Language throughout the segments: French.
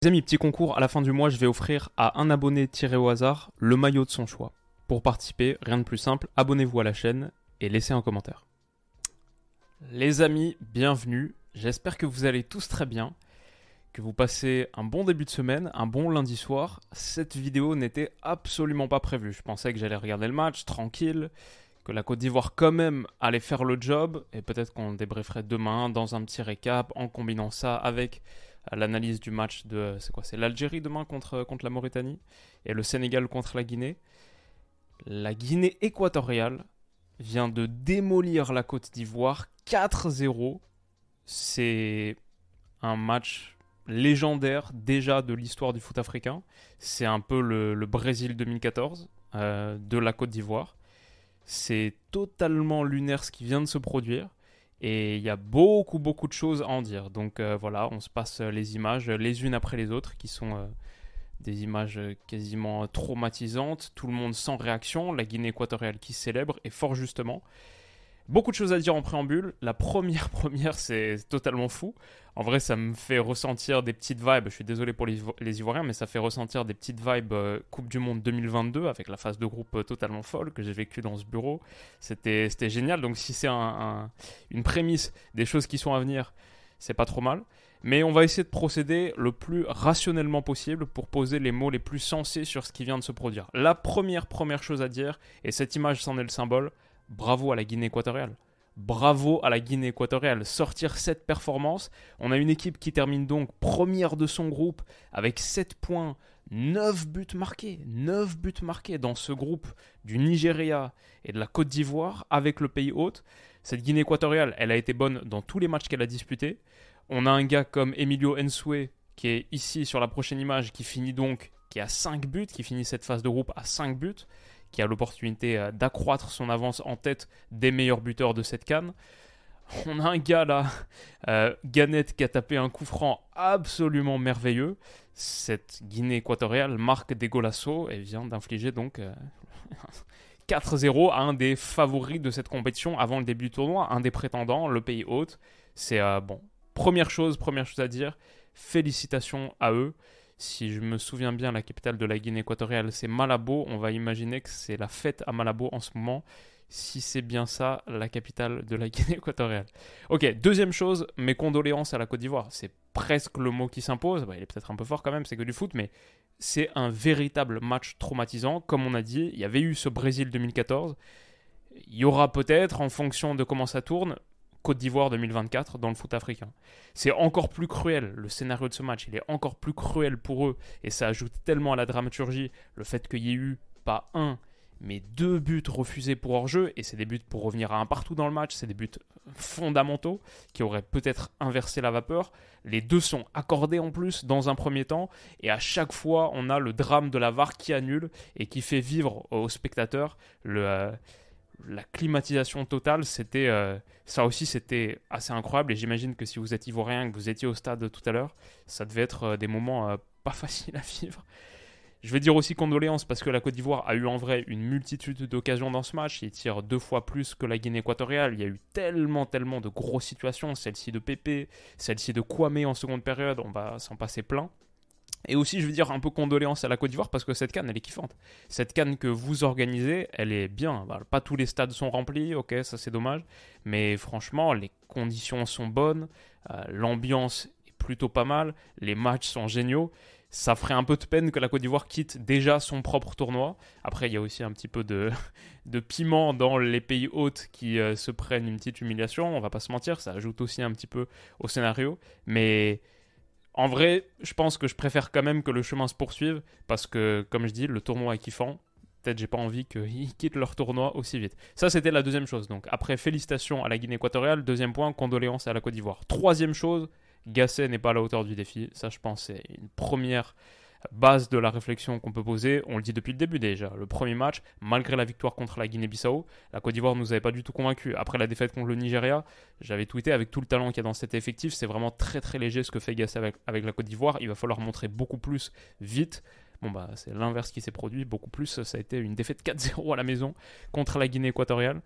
Les amis, petit concours, à la fin du mois, je vais offrir à un abonné tiré au hasard le maillot de son choix. Pour participer, rien de plus simple, abonnez-vous à la chaîne et laissez un commentaire. Les amis, bienvenue. J'espère que vous allez tous très bien, que vous passez un bon début de semaine, un bon lundi soir. Cette vidéo n'était absolument pas prévue. Je pensais que j'allais regarder le match tranquille, que la Côte d'Ivoire quand même allait faire le job, et peut-être qu'on débrieferait demain dans un petit récap en combinant ça avec l'analyse du match de c'est quoi c'est l'Algérie demain contre contre la Mauritanie et le Sénégal contre la Guinée. La Guinée équatoriale vient de démolir la Côte d'Ivoire 4-0. C'est un match légendaire déjà de l'histoire du foot africain. C'est un peu le, le Brésil 2014 euh, de la Côte d'Ivoire. C'est totalement lunaire ce qui vient de se produire. Et il y a beaucoup, beaucoup de choses à en dire. Donc euh, voilà, on se passe les images les unes après les autres, qui sont euh, des images quasiment traumatisantes. Tout le monde sans réaction. La Guinée équatoriale qui célèbre, et fort justement. Beaucoup de choses à dire en préambule. La première première, c'est totalement fou. En vrai, ça me fait ressentir des petites vibes. Je suis désolé pour les, Ivo- les Ivoiriens, mais ça fait ressentir des petites vibes euh, Coupe du Monde 2022 avec la phase de groupe euh, totalement folle que j'ai vécue dans ce bureau. C'était génial. Donc, si c'est un- une prémisse des choses qui sont à venir, c'est pas trop mal. Mais on va essayer de procéder le plus rationnellement possible pour poser les mots les plus sensés sur ce qui vient de se produire. La première, première chose à dire, et cette image c'en est le symbole, bravo à la Guinée équatoriale. Bravo à la Guinée équatoriale. Sortir cette performance. On a une équipe qui termine donc première de son groupe avec 7 points, 9 buts marqués. 9 buts marqués dans ce groupe du Nigeria et de la Côte d'Ivoire avec le pays hôte. Cette Guinée équatoriale, elle a été bonne dans tous les matchs qu'elle a disputés. On a un gars comme Emilio Ensue qui est ici sur la prochaine image qui finit donc, qui a 5 buts, qui finit cette phase de groupe à 5 buts qui a l'opportunité euh, d'accroître son avance en tête des meilleurs buteurs de cette canne. On a un gars là, euh, Gannett, qui a tapé un coup franc absolument merveilleux. Cette Guinée équatoriale marque des et vient d'infliger donc euh, 4-0 à un des favoris de cette compétition avant le début du tournoi, un des prétendants, le pays hôte. C'est euh, bon. Première chose, première chose à dire, félicitations à eux. Si je me souviens bien, la capitale de la Guinée équatoriale, c'est Malabo. On va imaginer que c'est la fête à Malabo en ce moment. Si c'est bien ça, la capitale de la Guinée équatoriale. Ok, deuxième chose, mes condoléances à la Côte d'Ivoire. C'est presque le mot qui s'impose. Bah, il est peut-être un peu fort quand même, c'est que du foot, mais c'est un véritable match traumatisant. Comme on a dit, il y avait eu ce Brésil 2014. Il y aura peut-être, en fonction de comment ça tourne, Côte d'Ivoire 2024 dans le foot africain. C'est encore plus cruel, le scénario de ce match, il est encore plus cruel pour eux, et ça ajoute tellement à la dramaturgie le fait qu'il y ait eu pas un, mais deux buts refusés pour hors-jeu, et c'est des buts pour revenir à un partout dans le match, c'est des buts fondamentaux qui auraient peut-être inversé la vapeur. Les deux sont accordés en plus dans un premier temps, et à chaque fois on a le drame de la VAR qui annule et qui fait vivre aux spectateurs le... euh, la climatisation totale, c'était euh, ça aussi, c'était assez incroyable. Et j'imagine que si vous êtes ivoirien, que vous étiez au stade tout à l'heure, ça devait être euh, des moments euh, pas faciles à vivre. Je vais dire aussi condoléances parce que la Côte d'Ivoire a eu en vrai une multitude d'occasions dans ce match. Ils tirent deux fois plus que la Guinée équatoriale. Il y a eu tellement, tellement de grosses situations. Celle-ci de Pépé, celle-ci de Kwame en seconde période. On va s'en passer plein. Et aussi, je veux dire un peu condoléances à la Côte d'Ivoire parce que cette canne, elle est kiffante. Cette canne que vous organisez, elle est bien. Pas tous les stades sont remplis, ok, ça c'est dommage. Mais franchement, les conditions sont bonnes, euh, l'ambiance est plutôt pas mal, les matchs sont géniaux. Ça ferait un peu de peine que la Côte d'Ivoire quitte déjà son propre tournoi. Après, il y a aussi un petit peu de, de piment dans les pays hôtes qui euh, se prennent une petite humiliation. On va pas se mentir, ça ajoute aussi un petit peu au scénario. Mais en vrai, je pense que je préfère quand même que le chemin se poursuive parce que, comme je dis, le tournoi est kiffant. Peut-être j'ai pas envie qu'ils quittent leur tournoi aussi vite. Ça, c'était la deuxième chose. Donc, après, félicitations à la Guinée équatoriale. Deuxième point, condoléances à la Côte d'Ivoire. Troisième chose, Gasset n'est pas à la hauteur du défi. Ça, je pense, c'est une première base de la réflexion qu'on peut poser, on le dit depuis le début déjà. Le premier match, malgré la victoire contre la Guinée-Bissau, la Côte d'Ivoire ne nous avait pas du tout convaincus. Après la défaite contre le Nigeria, j'avais tweeté avec tout le talent qu'il y a dans cet effectif, c'est vraiment très très léger ce que fait Gasset avec, avec la Côte d'Ivoire. Il va falloir montrer beaucoup plus vite. Bon bah c'est l'inverse qui s'est produit, beaucoup plus. Ça a été une défaite 4-0 à la maison contre la Guinée équatoriale.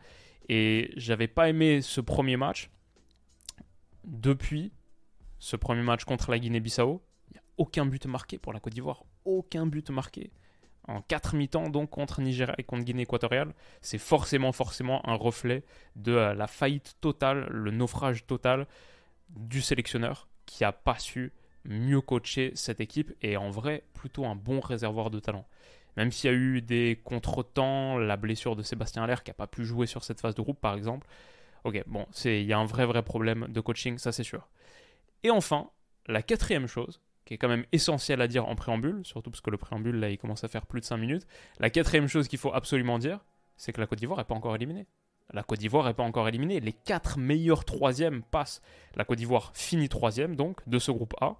Et j'avais pas aimé ce premier match. Depuis ce premier match contre la Guinée-Bissau, aucun but marqué pour la Côte d'Ivoire. Aucun but marqué. En quatre mi-temps, donc, contre Nigeria et contre Guinée équatoriale, c'est forcément, forcément un reflet de euh, la faillite totale, le naufrage total du sélectionneur qui n'a pas su mieux coacher cette équipe et en vrai, plutôt un bon réservoir de talent. Même s'il y a eu des contretemps, la blessure de Sébastien Allaire qui n'a pas pu jouer sur cette phase de groupe, par exemple. Ok, bon, il y a un vrai, vrai problème de coaching, ça c'est sûr. Et enfin, la quatrième chose, qui est quand même essentiel à dire en préambule, surtout parce que le préambule, là, il commence à faire plus de 5 minutes. La quatrième chose qu'il faut absolument dire, c'est que la Côte d'Ivoire n'est pas encore éliminée. La Côte d'Ivoire n'est pas encore éliminée. Les 4 meilleurs troisièmes passent. La Côte d'Ivoire finit troisième, donc, de ce groupe A.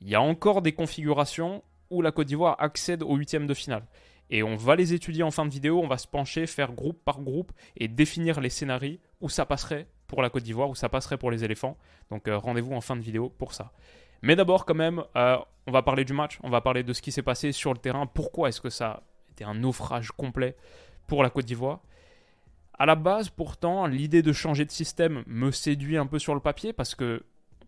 Il y a encore des configurations où la Côte d'Ivoire accède au huitième de finale. Et on va les étudier en fin de vidéo, on va se pencher, faire groupe par groupe et définir les scénarios où ça passerait pour la Côte d'Ivoire, où ça passerait pour les éléphants. Donc euh, rendez-vous en fin de vidéo pour ça. Mais d'abord, quand même, euh, on va parler du match, on va parler de ce qui s'est passé sur le terrain. Pourquoi est-ce que ça été un naufrage complet pour la Côte d'Ivoire? À la base, pourtant, l'idée de changer de système me séduit un peu sur le papier parce que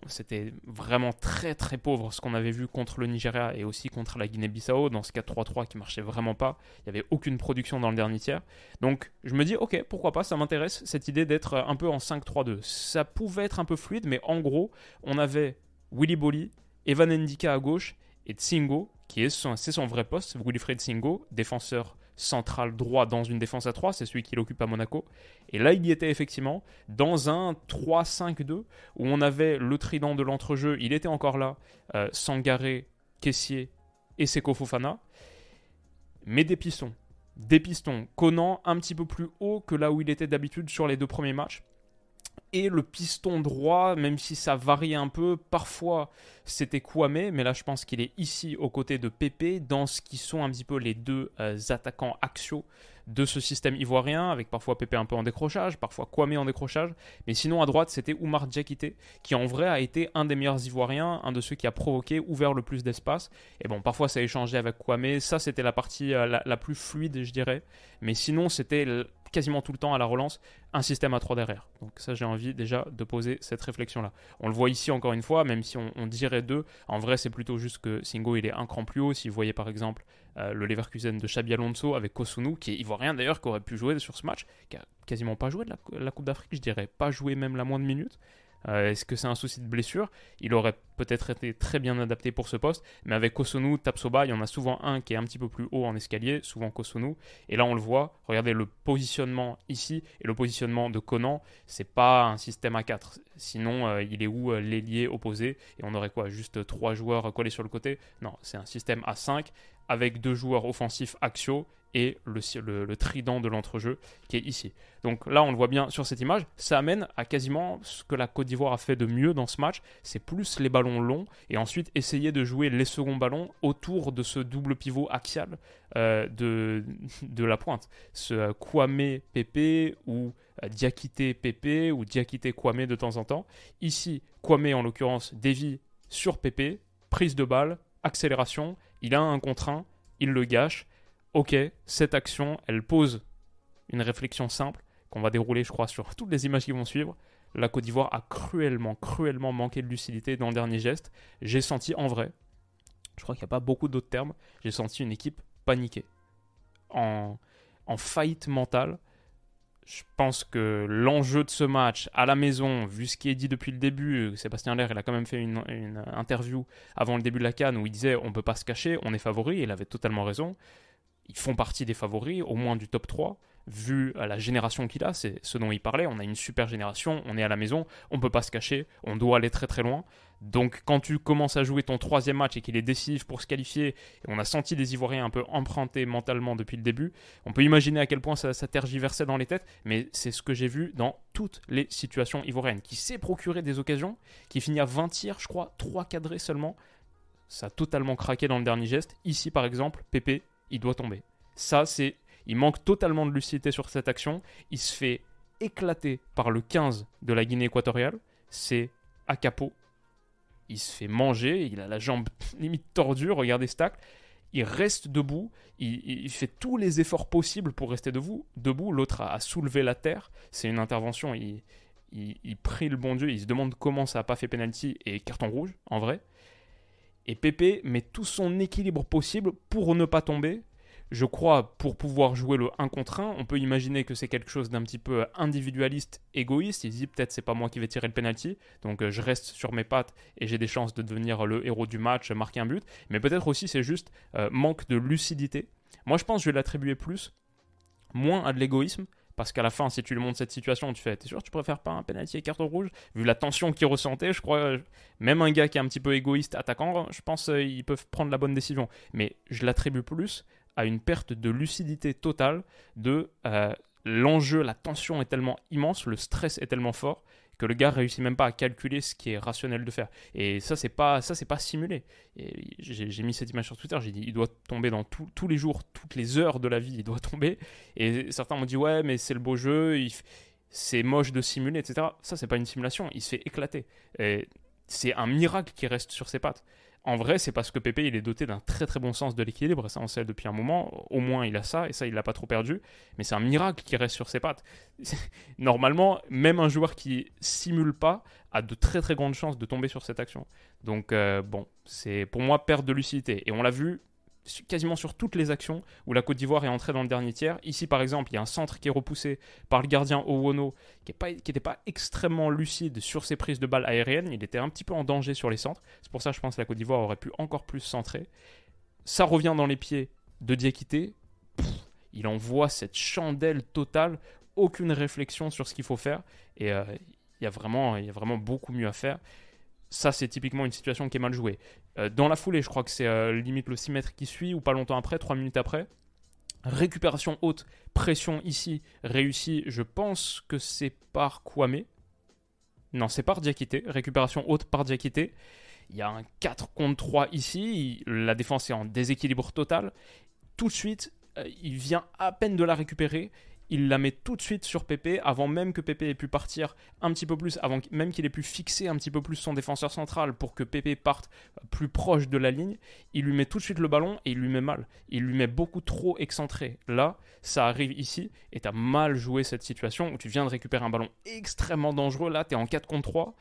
c'était vraiment très très pauvre ce qu'on avait vu contre le Nigeria et aussi contre la Guinée-Bissau dans ce 4-3-3 qui marchait vraiment pas. Il n'y avait aucune production dans le dernier tiers. Donc je me dis, ok, pourquoi pas, ça m'intéresse cette idée d'être un peu en 5-3-2. Ça pouvait être un peu fluide, mais en gros, on avait Willy Bolly, Evan Ndika à gauche et Tsingo, qui est son, vrai poste, Wilfred Tsingo, défenseur central droit dans une défense à 3, c'est celui qu'il occupe à Monaco. Et là, il y était effectivement dans un 3-5-2 où on avait le trident de l'entrejeu, il était encore là, euh, Sangaré, Caissier et Seko Fofana, mais des pistons. Des pistons. Conan un petit peu plus haut que là où il était d'habitude sur les deux premiers matchs et le piston droit, même si ça varie un peu, parfois c'était Kwame, mais là je pense qu'il est ici aux côtés de Pepe, dans ce qui sont un petit peu les deux euh, attaquants axiaux de ce système ivoirien, avec parfois Pepe un peu en décrochage, parfois Kwame en décrochage, mais sinon à droite c'était Oumar Djakite, qui en vrai a été un des meilleurs ivoiriens, un de ceux qui a provoqué, ouvert le plus d'espace, et bon parfois ça a échangé avec Kwame, ça c'était la partie euh, la, plus fluide je dirais, mais sinon c'était quasiment tout le temps à la relance un système à 3 derrière. Donc ça j'ai envie déjà de poser cette réflexion-là. On le voit ici encore une fois, même si on, dirait deux, en vrai c'est plutôt juste que Singo il est un cran plus haut. Si vous voyez par exemple euh, le Leverkusen de Xabi Alonso avec Kosunu, qui est ivoirien d'ailleurs, qui aurait pu jouer sur ce match, qui a quasiment pas joué de la Coupe d'Afrique, je dirais, pas joué même la moindre minute. Euh, est-ce que c'est un souci de blessure? Il aurait peut-être été très bien adapté pour ce poste, mais avec Kosunu, Tapsoba, il y en a souvent un qui est un petit peu plus haut en escalier, souvent Kosunu. Et là, on le voit, regardez le positionnement ici et le positionnement de Conan, c'est pas un système à 4. Sinon, euh, il est où euh, l'ailier opposé? Et on aurait quoi? Juste trois joueurs collés sur le côté? Non, c'est un système à 5 avec deux joueurs offensifs axiaux et le, trident de l'entrejeu qui est ici. Donc là, on le voit bien sur cette image, ça amène à quasiment ce que la Côte d'Ivoire a fait de mieux dans ce match, c'est plus les ballons longs et ensuite essayer de jouer les seconds ballons autour de ce double pivot axial euh, de, de la pointe. Ce euh, Kwame Pepe ou euh, Diakité Pepe ou Diakité Kwame de temps en temps. Ici, Kwame en l'occurrence dévie sur Pepe, prise de balle, accélération, il a un contre il le gâche ok, cette action, elle pose une réflexion simple qu'on va dérouler, je crois, sur toutes les images qui vont suivre. La Côte d'Ivoire a cruellement, cruellement manqué de lucidité dans le dernier geste. J'ai senti en vrai, je crois qu'il n'y a pas beaucoup d'autres termes, j'ai senti une équipe paniquée, en, en faillite mentale. Je pense que l'enjeu de ce match à la maison, vu ce qui est dit depuis le début, Sébastien Ler, il a quand même fait une, une, interview avant le début de la canne où il disait on ne peut pas se cacher, on est favori, il avait totalement raison ils font partie des favoris, au moins du top 3, vu la génération qu'il a, c'est ce dont il parlait, on a une super génération, on est à la maison, on ne peut pas se cacher, on doit aller très très loin. Donc quand tu commences à jouer ton troisième match et qu'il est décisif pour se qualifier, on a senti des Ivoiriens un peu empruntés mentalement depuis le début, on peut imaginer à quel point ça, ça tergiversait dans les têtes, mais c'est ce que j'ai vu dans toutes les situations ivoiriennes, qui s'est procuré des occasions, qui finit à 20 tirs, je crois, 3 cadrés seulement. Ça a totalement craqué dans le dernier geste. Ici par exemple, Pépé, il doit tomber. Ça c'est... Il manque totalement de lucidité sur cette action. Il se fait éclater par le 15 de la Guinée équatoriale. C'est à capot il se fait manger, il a la jambe limite tordue, regardez Stack. Il reste debout, il, fait tous les efforts possibles pour rester debout. debout. L'autre a, soulevé la terre, c'est une intervention, il, il, prie le bon Dieu, il se demande comment ça n'a pas fait penalty et carton rouge, en vrai. Et Pépé met tout son équilibre possible pour ne pas tomber, je crois, pour pouvoir jouer le 1 contre 1, on peut imaginer que c'est quelque chose d'un petit peu individualiste, égoïste. Il dit peut-être c'est pas moi qui vais tirer le penalty, donc euh, je reste sur mes pattes et j'ai des chances de devenir le héros du match, marquer un but. Mais peut-être aussi c'est juste euh, manque de lucidité. Moi je pense que je vais l'attribuer plus, moins à de l'égoïsme, parce qu'à la fin, si tu lui montres cette situation, tu fais T'es sûr, tu préfères pas un penalty et carton rouge? Vu la tension qu'il ressentait, je crois, même un gars qui est un petit peu égoïste, attaquant, je pense euh, peuvent prendre la bonne décision. Mais je l'attribue plus à une perte de lucidité totale de euh, l'enjeu, la tension est tellement immense, le stress est tellement fort que le gars réussit même pas à calculer ce qui est rationnel de faire. Et ça, c'est pas ça, c'est pas simulé. J'ai mis cette image sur Twitter. J'ai dit, il doit tomber dans tous les jours, toutes les heures de la vie, il doit tomber. Et certains m'ont dit, ouais, mais c'est le beau jeu, c'est moche de simuler, etc. Ça, c'est pas une simulation. Il se fait éclater. C'est un miracle qui reste sur ses pattes. En vrai, c'est parce que Pépé, il est doté d'un très très bon sens de l'équilibre, ça on sait depuis un moment, au moins il a ça, et ça il l'a pas trop perdu, mais c'est un miracle qui reste sur ses pattes. Normalement, même un joueur qui simule pas a de très très grandes chances de tomber sur cette action. Donc euh, bon, c'est pour moi perte de lucidité, et on l'a vu quasiment sur toutes les actions où la Côte d'Ivoire est entrée dans le dernier tiers. Ici, par exemple, il y a un centre qui est repoussé par le gardien Owono, qui n'était pas, extrêmement lucide sur ses prises de balles aériennes. Il était un petit peu en danger sur les centres. C'est pour ça, je pense que la Côte d'Ivoire aurait pu encore plus centrer. Ça revient dans les pieds de Diakité. il envoie cette chandelle totale, aucune réflexion sur ce qu'il faut faire. Et euh, y, il y a vraiment beaucoup mieux à faire ça c'est typiquement une situation qui est mal jouée. Euh, dans la foulée, je crois que c'est euh, limite le 6 mètres qui suit, ou pas longtemps après, 3 minutes après. Récupération haute, pression ici, réussie. Je pense que c'est par Kwame. Non, c'est par Diakité. Récupération haute par Diakité. Il y a un 4 contre 3 ici. La défense est en déséquilibre total. Tout de suite, euh, il vient à peine de la récupérer il la met tout de suite sur Pépé avant même que Pépé ait pu partir un petit peu plus, avant même qu'il ait pu fixer un petit peu plus son défenseur central pour que Pépé parte plus proche de la ligne. Il lui met tout de suite le ballon et il lui met mal. Il lui met beaucoup trop excentré. Là, ça arrive ici et tu as mal joué cette situation où tu viens de récupérer un ballon extrêmement dangereux. Là, tu es en 4 contre 3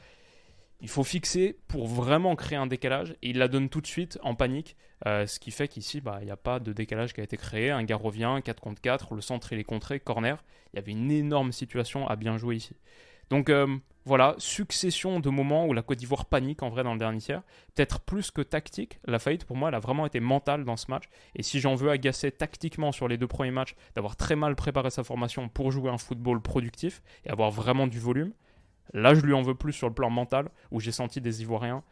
il faut fixer pour vraiment créer un décalage et il la donne tout de suite en panique. Euh, ce qui fait qu'ici, bah, il n'y a pas de décalage qui a été créé. Un gars revient, 4 contre 4, le centre il est contré, corner. Il y avait une énorme situation à bien jouer ici. Donc euh, voilà, succession de moments où la Côte d'Ivoire panique en vrai dans le dernier tiers. Peut-être plus que tactique. La faillite pour moi, elle a vraiment été mentale dans ce match. Et si j'en veux agacer tactiquement sur les deux premiers matchs, d'avoir très mal préparé sa formation pour jouer un football productif et avoir vraiment du volume, Là, je lui en veux plus sur le plan mental, où j'ai senti des Ivoiriens,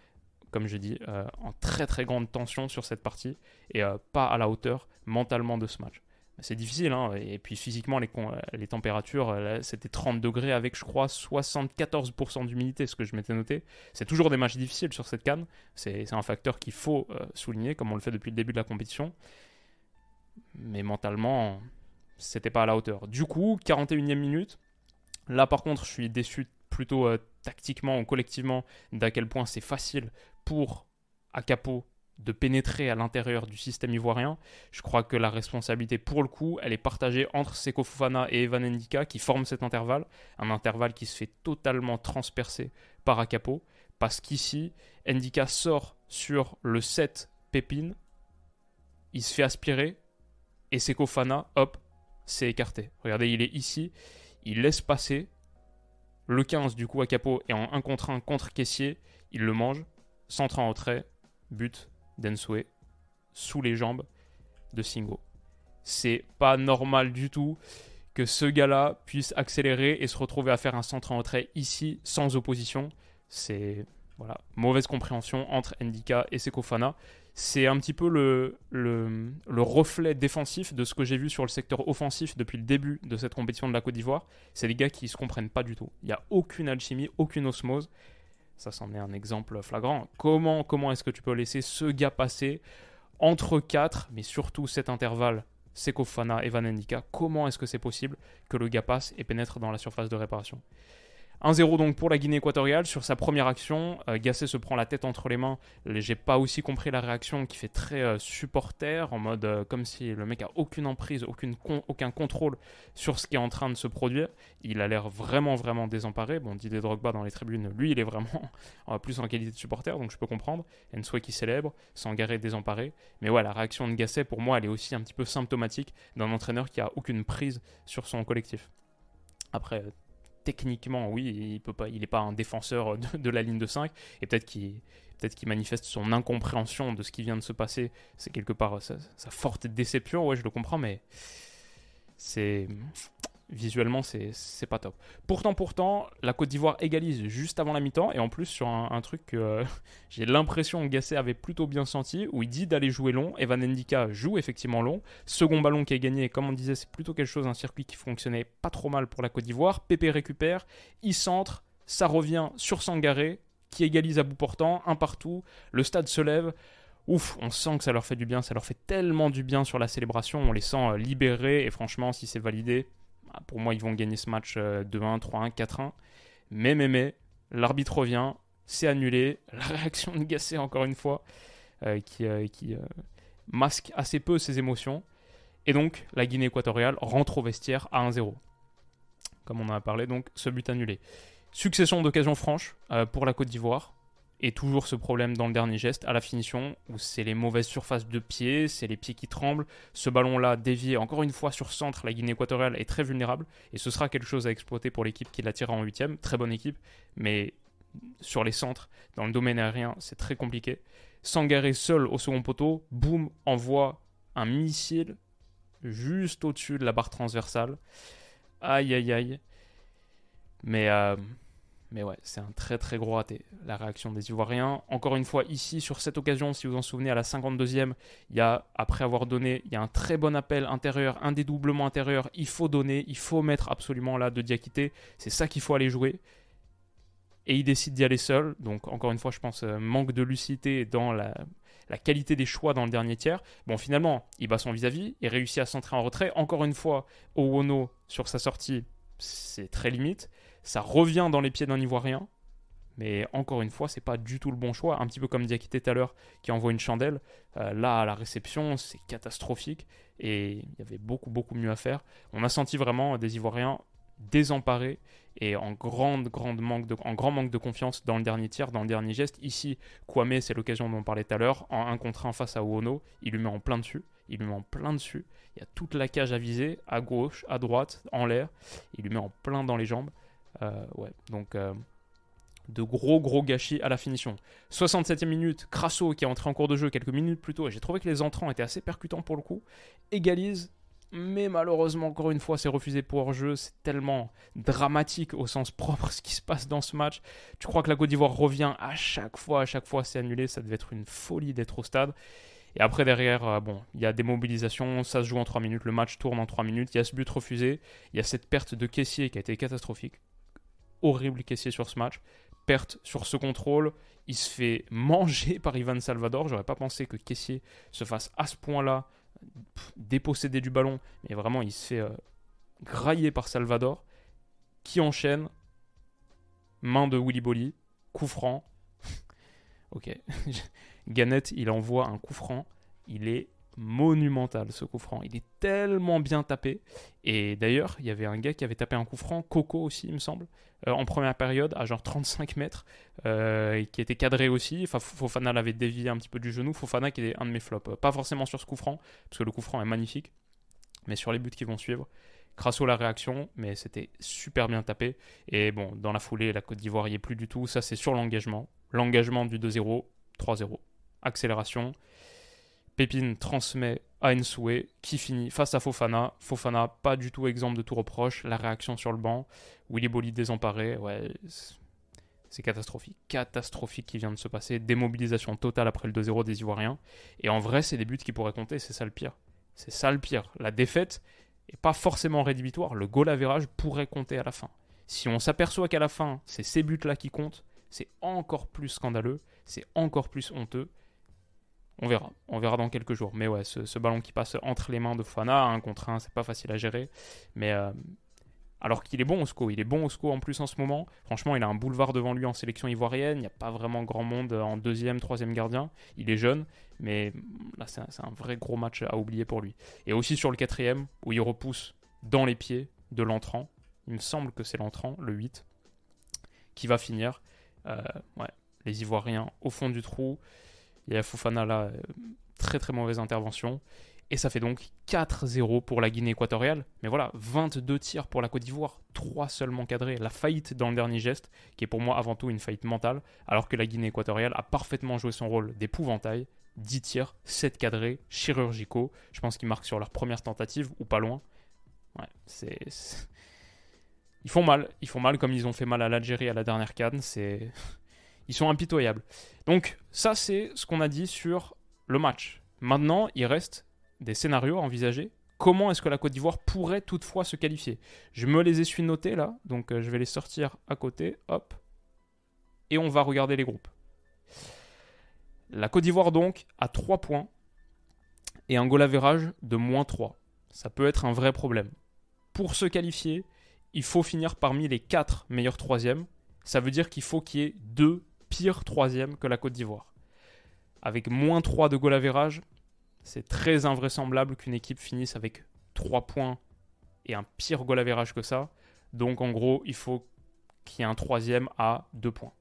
comme je dis, euh, en très très grande tension sur cette partie, et euh, pas à la hauteur mentalement de ce match. C'est difficile, hein, et puis physiquement, les, les températures, euh, c'était 30 degrés avec, je crois, 74% d'humidité, ce que je m'étais noté. C'est toujours des matchs difficiles sur cette canne, c'est un facteur qu'il faut souligner, comme on le fait depuis le début de la compétition. Mais mentalement, c'était pas à la hauteur. Du coup, 41e minute, là par contre, je suis déçu plutôt euh, tactiquement ou collectivement d'à quel point c'est facile pour Acapo de pénétrer à l'intérieur du système ivoirien. Je crois que la responsabilité, pour le coup, elle est partagée entre Seko Fofana et Evan Ndika qui forment cet intervalle, un intervalle qui se fait totalement transpercer par Acapo, parce qu'ici, Ndika sort sur le 7 Pépine, il se fait aspirer, et Seko Fana, hop, c'est écarté. Regardez, il est ici, il laisse passer, le 15, du coup, à capot et en 1 contre 1 contre caissier, il le mange. Centre en retrait, but d'Ensue, sous les jambes de Singo. C'est pas normal du tout que ce gars-là puisse accélérer et se retrouver à faire un centre en retrait ici sans opposition. C'est Voilà, mauvaise compréhension entre Ndika et Sekofana. C'est un petit peu le, le, le, reflet défensif de ce que j'ai vu sur le secteur offensif depuis le début de cette compétition de la Côte d'Ivoire. C'est les gars qui ne se comprennent pas du tout. Il n'y a aucune alchimie, aucune osmose. Ça, c'en est un exemple flagrant. Comment, comment est-ce que tu peux laisser ce gars passer entre 4, mais surtout cet intervalle Sekofana et Van Endika Comment est-ce que c'est possible que le gars passe et pénètre dans la surface de réparation? 1-0 donc pour la Guinée équatoriale. Sur sa première action, euh, Gasset se prend la tête entre les mains. J'ai pas aussi compris la réaction qui fait très euh, supporter, en mode euh, comme si le mec a aucune emprise, aucun contrôle sur ce qui est en train de se produire. Il a l'air vraiment, vraiment désemparé. Bon, Didier Drogba dans les tribunes, lui, il est vraiment plus en qualité de supporter, donc je peux comprendre. Ensoué qui célèbre, Sangaré désemparé. Mais ouais, la réaction de Gasset, pour moi, elle est aussi un petit peu symptomatique d'un entraîneur qui a aucune prise sur son collectif. Après, techniquement, oui, il peut pas, n'est pas un défenseur de, la ligne de 5, et peut-être qu'il qu'il manifeste son incompréhension de ce qui vient de se passer. C'est quelque part sa, sa, forte déception, ouais, je le comprends, mais c'est visuellement, c'est pas top. Pourtant, pourtant, la Côte d'Ivoire égalise juste avant la mi-temps, et en plus sur un, truc que j'ai l'impression que Gasset avait plutôt bien senti, où il dit d'aller jouer long, Evan Ndika joue effectivement long. Second ballon qui est gagné, comme on disait, c'est plutôt quelque chose, un circuit qui fonctionnait pas trop mal pour la Côte d'Ivoire. Pépé récupère, il centre, ça revient sur Sangaré, qui égalise à bout portant, un partout, le stade se lève. Ouf, on sent que ça leur fait du bien, ça leur fait tellement du bien sur la célébration, on les sent euh, libérés, et franchement, si c'est validé, pour moi, ils vont gagner ce match 2-1, 3-1, 4-1. Mais, mais, mais, l'arbitre revient, c'est annulé. La réaction de Gasset, encore une fois, euh, qui, euh, qui euh, masque assez peu ses émotions. Et donc, la Guinée équatoriale rentre au vestiaire à 1-0. Comme on en a parlé, donc, ce but annulé. Succession d'occasions franches pour la Côte d'Ivoire. Et toujours ce problème dans le dernier geste, à la finition, où c'est les mauvaises surfaces de pied, c'est les pieds qui tremblent. Ce ballon-là dévié encore une fois sur centre, la Guinée équatoriale est très vulnérable. Et ce sera quelque chose à exploiter pour l'équipe qui l'attira en huitième. Très bonne équipe, mais sur les centres, dans le domaine aérien, c'est très compliqué. Sangaré seul au second poteau, boum, envoie un missile juste au-dessus de la barre transversale. Aïe aïe aïe. Mais euh, mais ouais, c'est un très très gros raté, la réaction des Ivoiriens. Encore une fois, ici, sur cette occasion, si vous en souvenez, à la 52e, il y a, après avoir donné, il y a un très bon appel intérieur, un dédoublement intérieur. Il faut donner, il faut mettre absolument là de Diakité. C'est ça qu'il faut aller jouer. Et il décide d'y aller seul. Donc, encore une fois, je pense, euh, manque de lucidité dans la, qualité des choix dans le dernier tiers. Bon, finalement, il bat son vis-à-vis, il réussit à centrer en retrait. Encore une fois, Owono, sur sa sortie, c'est très limite. Ça revient dans les pieds d'un Ivoirien. Mais encore une fois, c'est pas du tout le bon choix. Un petit peu comme Diakité tout à l'heure, qui envoie une chandelle. Euh, là, à la réception, c'est catastrophique. Et il y avait beaucoup, beaucoup mieux à faire. On a senti vraiment des Ivoiriens désemparés et en, grande, grande manque de, en grand manque de confiance dans le dernier tiers, dans le dernier geste. Ici, Kwame, c'est l'occasion dont on parlait tout à l'heure, en un contre un face à Oono, il lui met en plein dessus. Il lui met en plein dessus. Il y a toute la cage à viser, à gauche, à droite, en l'air. Il lui met en plein dans les jambes. Euh, ouais, donc euh, de gros gros gâchis à la finition. 67e minute, Crasso qui est entré en cours de jeu quelques minutes plus tôt, et j'ai trouvé que les entrants étaient assez percutants pour le coup, égalise, mais malheureusement encore une fois c'est refusé pour hors-jeu, c'est tellement dramatique au sens propre ce qui se passe dans ce match. Tu crois que la Côte d'Ivoire revient à chaque fois, à chaque fois c'est annulé, ça devait être une folie d'être au stade. Et après, derrière, euh, bon, il y a des mobilisations, ça se joue en 3 minutes, le match tourne en 3 minutes, il y a ce but refusé, il y a cette perte de caissier qui a été catastrophique horrible caissier sur ce match. Perte sur ce contrôle. Il se fait manger par Ivan Salvador. J'aurais pas pensé que caissier se fasse à ce point-là déposséder du ballon. Mais vraiment, il se fait euh, grailler par Salvador. Qui enchaîne. Main de Willy Bolly. Coup franc. ok. Gannett, il envoie un coup franc. Il est monumental ce coup franc. Il est tellement bien tapé. Et d'ailleurs, il y avait un gars qui avait tapé un coup franc, Coco aussi, il me semble, euh, en première période, à genre 35 mètres, euh, qui était cadré aussi. Fofana l'avait dévié un petit peu du genou. Fofana qui est un de mes flops. Pas forcément sur ce coup franc, parce que le coup franc est magnifique, mais sur les buts qui vont suivre. Crasso la réaction, mais c'était super bien tapé. Et bon, dans la foulée, la Côte d'Ivoire n'y est plus du tout. Ça, c'est sur l'engagement. L'engagement du 2-0, 3-0. Accélération. Pépine transmet à Ensoué qui finit face à Fofana. Fofana, pas du tout exemple de tout reproche. La réaction sur le banc. Willy Bolly désemparé. Ouais, C'est catastrophique. Catastrophique qui vient de se passer. Démobilisation totale après le 2-0 des Ivoiriens. Et en vrai, c'est des buts qui pourraient compter. C'est ça le pire. C'est ça le pire. La défaite n'est pas forcément rédhibitoire. Le goal average pourrait compter à la fin. Si on s'aperçoit qu'à la fin, c'est ces buts-là qui comptent, c'est encore plus scandaleux. C'est encore plus honteux. On verra. On verra dans quelques jours. Mais ouais, ce, ballon qui passe entre les mains de Fana, un contre un, c'est pas facile à gérer. Mais euh, alors qu'il est bon au SCO, il est bon au SCO en plus en ce moment. Franchement, il a un boulevard devant lui en sélection ivoirienne. Il n'y a pas vraiment grand monde en deuxième, troisième gardien. Il est jeune, mais là, c'est un, vrai gros match à oublier pour lui. Et aussi sur le quatrième, où il repousse dans les pieds de l'entrant. Il me semble que c'est l'entrant, le 8, qui va finir. Euh, ouais, les Ivoiriens au fond du trou. Il y a Fofana là, euh, très très mauvaise intervention. Et ça fait donc 4-0 pour la Guinée équatoriale. Mais voilà, 22 tirs pour la Côte d'Ivoire, 3 seulement cadrés. La faillite dans le dernier geste, qui est pour moi avant tout une faillite mentale, alors que la Guinée équatoriale a parfaitement joué son rôle d'épouvantail. 10 tirs, 7 cadrés, chirurgicaux. Je pense qu'ils marquent sur leur première tentative, ou pas loin. Ouais, c'est... Ils font mal. Ils font mal comme ils ont fait mal à l'Algérie à la dernière canne. C'est... Ils sont impitoyables. Donc ça, c'est ce qu'on a dit sur le match. Maintenant, il reste des scénarios à envisager. Comment est-ce que la Côte d'Ivoire pourrait toutefois se qualifier? Je me les ai notés là, donc euh, je vais les sortir à côté, hop, et on va regarder les groupes. La Côte d'Ivoire donc a 3 points et un goal average de moins 3. Ça peut être un vrai problème. Pour se qualifier, il faut finir parmi les 4 meilleurs troisièmes. Ça veut dire qu'il faut qu'il y ait 2 pire troisième que la Côte d'Ivoire. Avec moins 3 de goal average, c'est très invraisemblable qu'une équipe finisse avec 3 points et un pire goal average que ça. Donc en gros, il faut qu'il y ait un troisième à 2 points.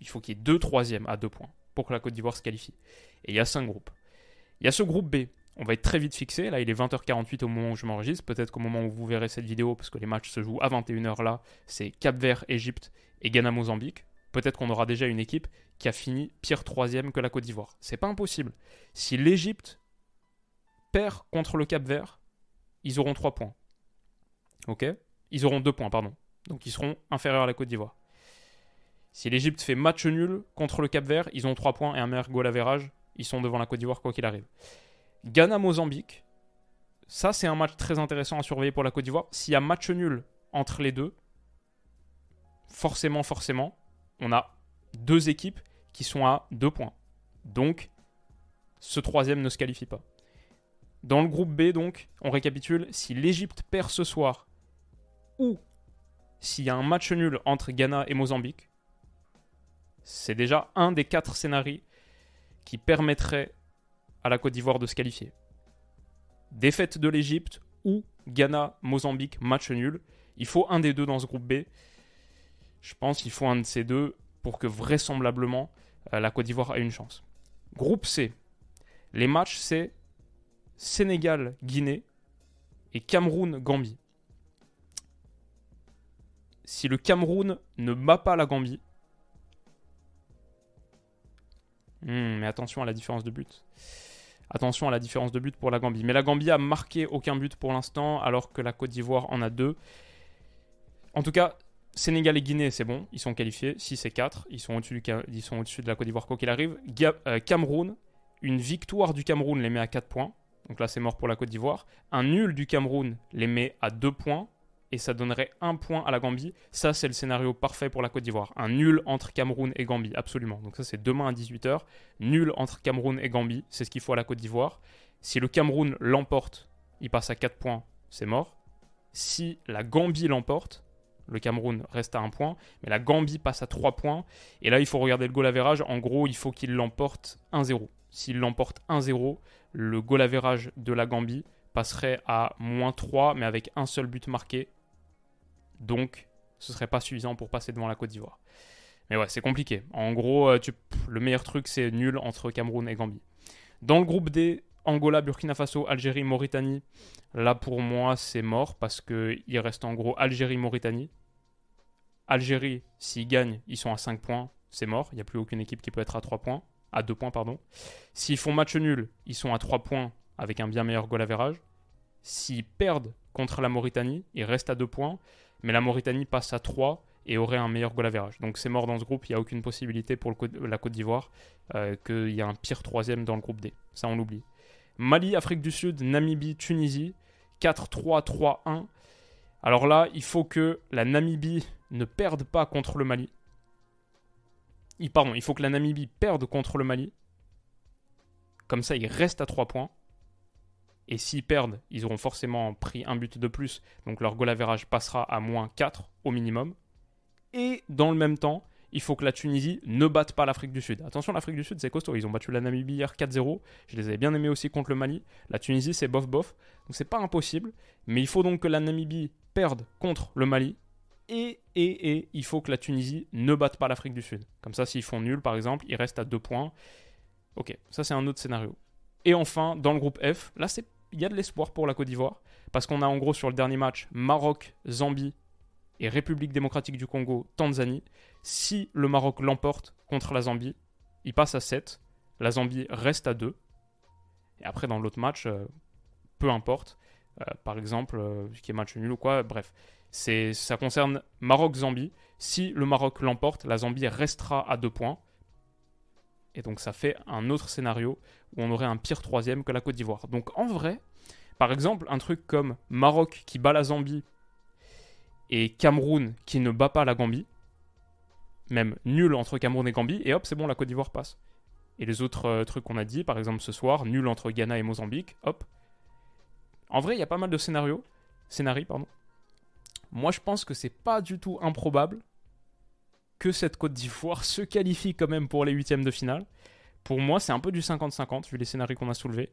Il faut qu'il y ait deux troisièmes à 2 points pour que la Côte d'Ivoire se qualifie. Et il y a 5 groupes. Il y a ce groupe B. On va être très vite fixé. Là, il est 20h48 au moment où je m'enregistre. Peut-être qu'au moment où vous verrez cette vidéo, parce que les matchs se jouent à 21h là, c'est Cap Vert, Égypte et Ghana-Mozambique. Peut-être qu'on aura déjà une équipe qui a fini pire troisième que la Côte d'Ivoire. C'est pas impossible. Si l'Égypte perd contre le Cap Vert, ils auront 3 points. Ok? Ils auront 2 points, pardon. Donc ils seront inférieurs à la Côte d'Ivoire. Si l'Égypte fait match nul contre le Cap Vert, ils ont 3 points et un meilleur goal average. Ils sont devant la Côte d'Ivoire quoi qu'il arrive. Ghana-Mozambique, ça c'est un match très intéressant à surveiller pour la Côte d'Ivoire. S'il y a match nul entre les deux, forcément, forcément, on a deux équipes qui sont à deux points. Donc, ce troisième ne se qualifie pas. Dans le groupe B, donc, on récapitule, si l'Égypte perd ce soir, ou s'il y a un match nul entre Ghana et Mozambique, c'est déjà un des quatre scénarios qui permettrait à la Côte d'Ivoire de se qualifier. Défaite de l'Égypte ou Ghana, Mozambique, match nul. Il faut un des deux dans ce groupe B. Je pense qu'il faut un de ces deux pour que vraisemblablement euh, la Côte d'Ivoire ait une chance. Groupe C. Les matchs, c'est Sénégal-Guinée et Cameroun-Gambie. Si le Cameroun ne bat pas la Gambie, hmm, mais attention à la différence de but. Attention à la différence de but pour la Gambie. Mais la Gambie a marqué aucun but pour l'instant, alors que la Côte d'Ivoire en a deux. En tout cas, Sénégal et Guinée, c'est bon, ils sont qualifiés. 6 et 4, ils sont au-dessus, de la Côte d'Ivoire quoi qu'il arrive. Euh, Cameroun, une victoire du Cameroun les met à 4 points. Donc là, c'est mort pour la Côte d'Ivoire. Un nul du Cameroun les met à 2 points. Et ça donnerait 1 point à la Gambie. Ça, c'est le scénario parfait pour la Côte d'Ivoire. Un nul entre Cameroun et Gambie, absolument. Donc ça, c'est demain à 18h. Nul entre Cameroun et Gambie, c'est ce qu'il faut à la Côte d'Ivoire. Si le Cameroun l'emporte, il passe à 4 points, c'est mort. Si la Gambie l'emporte, le Cameroun reste à un point, mais la Gambie passe à 3 points. Et là, il faut regarder le goal average. En gros, il faut qu'il l'emporte 1-0. S'il l'emporte 1-0, le goal average de la Gambie passerait à moins 3, mais avec un seul but marqué. Donc, ce serait pas suffisant pour passer devant la Côte d'Ivoire. Mais ouais, c'est compliqué. En gros, euh, le meilleur truc, c'est nul entre Cameroun et Gambie. Dans le groupe D, Angola, Burkina Faso, Algérie, Mauritanie. Là, pour moi, c'est mort parce qu'il reste en gros Algérie-Mauritanie. Algérie, s'ils gagnent, ils sont à 5 points, c'est mort. Il n'y a plus aucune équipe qui peut être à 3 points. À 2 points, pardon. S'ils font match nul, ils sont à 3 points avec un bien meilleur goal average. S'ils perdent contre la Mauritanie, ils restent à 2 points. Mais la Mauritanie passe à 3 et aurait un meilleur goal average. Donc c'est mort dans ce groupe, il n'y a aucune possibilité pour la Côte d'Ivoire euh, qu'il y ait un pire troisième dans le groupe D. Ça on l'oublie. Mali, Afrique du Sud, Namibie, Tunisie, 4-3-3-1. Alors là, il faut que la Namibie ne perde pas contre le Mali. pardon, il faut que la Namibie perde contre le Mali. Comme ça, ils restent à 3 points. Et s'ils perdent, ils auront forcément pris un but de plus. Donc leur goal average passera à moins 4 au minimum. Et dans le même temps, il faut que la Tunisie ne batte pas l'Afrique du Sud. Attention, l'Afrique du Sud, c'est costaud. Ils ont battu la Namibie hier 4-0. Je les avais bien aimés aussi contre le Mali. La Tunisie, c'est bof-bof. Donc c'est pas impossible. Mais il faut donc que la Namibie perde contre le Mali. Et, et, et, il faut que la Tunisie ne batte pas l'Afrique du Sud. Comme ça, s'ils font nul, par exemple, ils restent à 2 points. Ok, ça c'est un autre scénario. Et enfin, dans le groupe F, là, il y a de l'espoir pour la Côte d'Ivoire. Parce qu'on a en gros sur le dernier match Maroc, Zambie et République démocratique du Congo, Tanzanie. Si le Maroc l'emporte contre la Zambie, il passe à 7. La Zambie reste à 2. Et après, dans l'autre match, euh, peu importe. Euh, par exemple, euh, qui est match nul ou quoi, bref. Ça concerne Maroc-Zambie. Si le Maroc l'emporte, la Zambie restera à 2 points. Et donc ça fait un autre scénario où on aurait un pire troisième que la Côte d'Ivoire. Donc en vrai, par exemple, un truc comme Maroc qui bat la Zambie et Cameroun qui ne bat pas la Gambie, même nul entre Cameroun et Gambie, et hop, c'est bon, la Côte d'Ivoire passe. Et les autres euh, trucs qu'on a dit, par exemple ce soir, nul entre Ghana et Mozambique, hop. En vrai, il y a pas mal de scénarios, pardon. Moi, je pense que c'est pas du tout improbable que cette Côte d'Ivoire se qualifie quand même pour les huitièmes de finale. Pour moi, c'est un peu du 50-50 vu les scénarios qu'on a soulevés.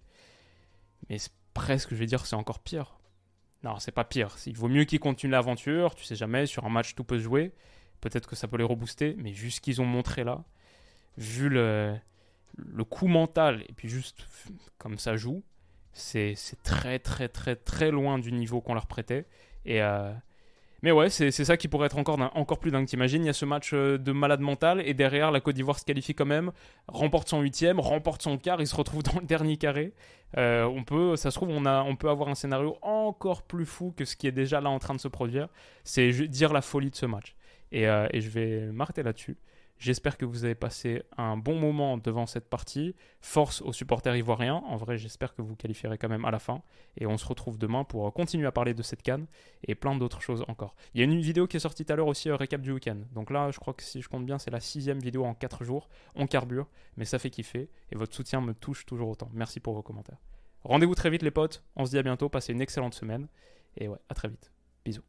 Mais presque, je vais dire, c'est encore pire. Non, c'est pas pire. Il vaut mieux qu'ils continuent l'aventure. Tu sais jamais, sur un match, tout peut se jouer. Peut-être que ça peut les rebooster. Mais vu ce qu'ils ont montré là, vu le, le coup mental, et puis juste comme ça joue, c'est très, très, très, très loin du niveau qu'on leur prêtait. Et, euh, mais ouais, c'est ça qui pourrait être encore, encore plus dingue. T'imagines, il y a ce match euh, de malade mental et derrière, la Côte d'Ivoire se qualifie quand même, remporte son huitième, remporte son quart, il se retrouve dans le dernier carré. Euh, on peut, ça se trouve, on, a, on peut avoir un scénario encore plus fou que ce qui est déjà là en train de se produire. C'est dire la folie de ce match. Et, euh, et je vais m'arrêter là-dessus. J'espère que vous avez passé un bon moment devant cette partie. Force aux supporters ivoiriens. En vrai, j'espère que vous qualifierez quand même à la fin. Et on se retrouve demain pour continuer à parler de cette canne et plein d'autres choses encore. Il y a une vidéo qui est sortie tout à l'heure aussi, récap du week-end. Donc là, je crois que si je compte bien, c'est la sixième vidéo en 4 jours. On carbure, mais ça fait kiffer. Et votre soutien me touche toujours autant. Merci pour vos commentaires. Rendez-vous très vite les potes. On se dit à bientôt. Passez une excellente semaine. Et ouais, à très vite. Bisous.